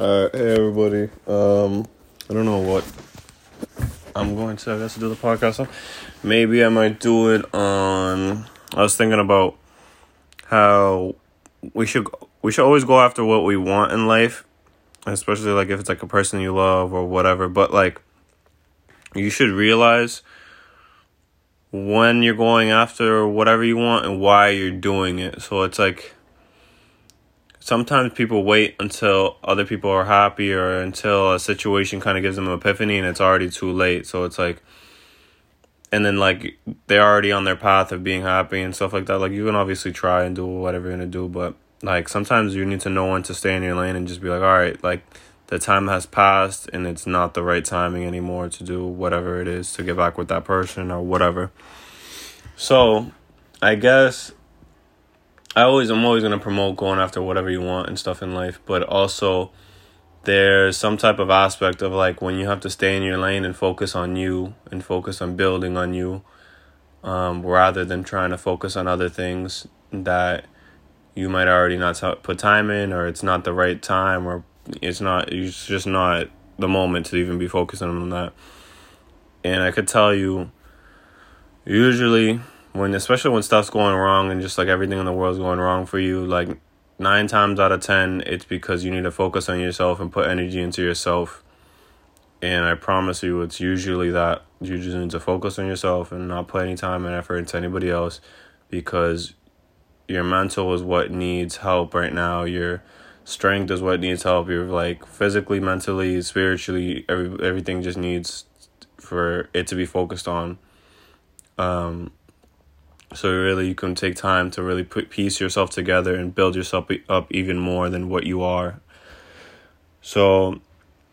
Alright, hey everybody. Um, I don't know what I'm going to, I guess, do the podcast on. Maybe I might do it on. I was thinking about how we should we should always go after what we want in life, especially like if it's like a person you love or whatever. But like, you should realize when you're going after whatever you want and why you're doing it. So it's like sometimes people wait until other people are happy or until a situation kind of gives them an epiphany and it's already too late. So it's like, and then like they're already on their path of being happy and stuff like that. Like you can obviously try and do whatever you're gonna do, but like sometimes you need to know when to stay in your lane and just be like, all right, like the time has passed and it's not the right timing anymore to do whatever it is to get back with that person or whatever. So I guess I always I'm always gonna promote going after whatever you want and stuff in life, but also there's some type of aspect of like when you have to stay in your lane and focus on you and focus on building on you, um, rather than trying to focus on other things that you might already not t- put time in or it's not the right time or it's not it's just not the moment to even be focusing on that. And I could tell you usually when especially when stuff's going wrong and just like everything in the world's going wrong for you like nine times out of ten it's because you need to focus on yourself and put energy into yourself. And i promise you it's usually that you just need to focus on yourself and not put any time and effort into anybody else because your mental is what needs help right now. Your strength is what needs help. You're like physically mentally spiritually every, everything just needs for it to be focused on. Um so really, you can take time to really put piece yourself together and build yourself up even more than what you are. So,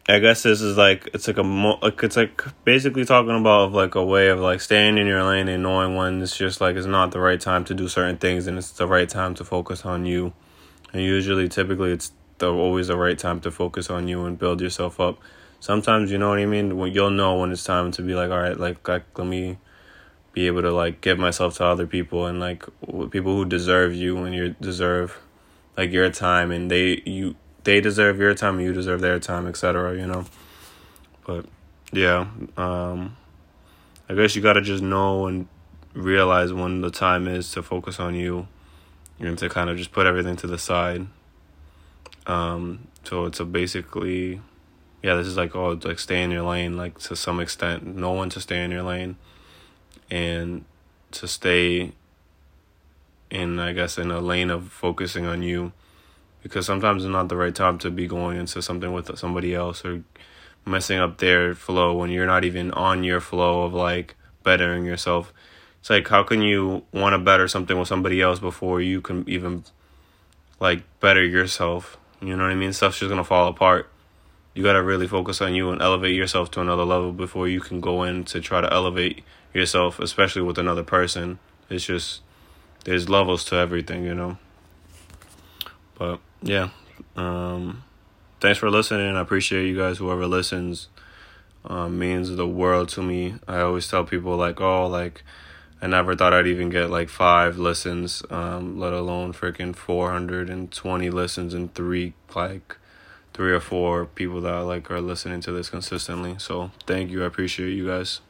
I guess this is like it's like a mo- like it's like basically talking about like a way of like staying in your lane and knowing when it's just like it's not the right time to do certain things and it's the right time to focus on you. And usually, typically, it's the always the right time to focus on you and build yourself up. Sometimes you know what I mean. When you'll know when it's time to be like, all right, like, like let me be able to like give myself to other people and like people who deserve you when you deserve like your time and they you they deserve your time and you deserve their time etc you know? But yeah um i guess you gotta just know and realize when the time is to focus on you and to kind of just put everything to the side. Um so it's a basically yeah this is like oh like stay in your lane like to some extent. No one to stay in your lane and to stay in I guess in a lane of focusing on you because sometimes it's not the right time to be going into something with somebody else or messing up their flow when you're not even on your flow of like bettering yourself. It's like how can you want to better something with somebody else before you can even like better yourself? You know what I mean? Stuff's just gonna fall apart. You gotta really focus on you and elevate yourself to another level before you can go in to try to elevate yourself, especially with another person. It's just there's levels to everything, you know. But yeah, um, thanks for listening. I appreciate you guys. Whoever listens um, means the world to me. I always tell people like, oh, like I never thought I'd even get like five listens, um, let alone freaking four hundred and twenty listens and three like three or four people that like are listening to this consistently. So thank you. I appreciate you guys.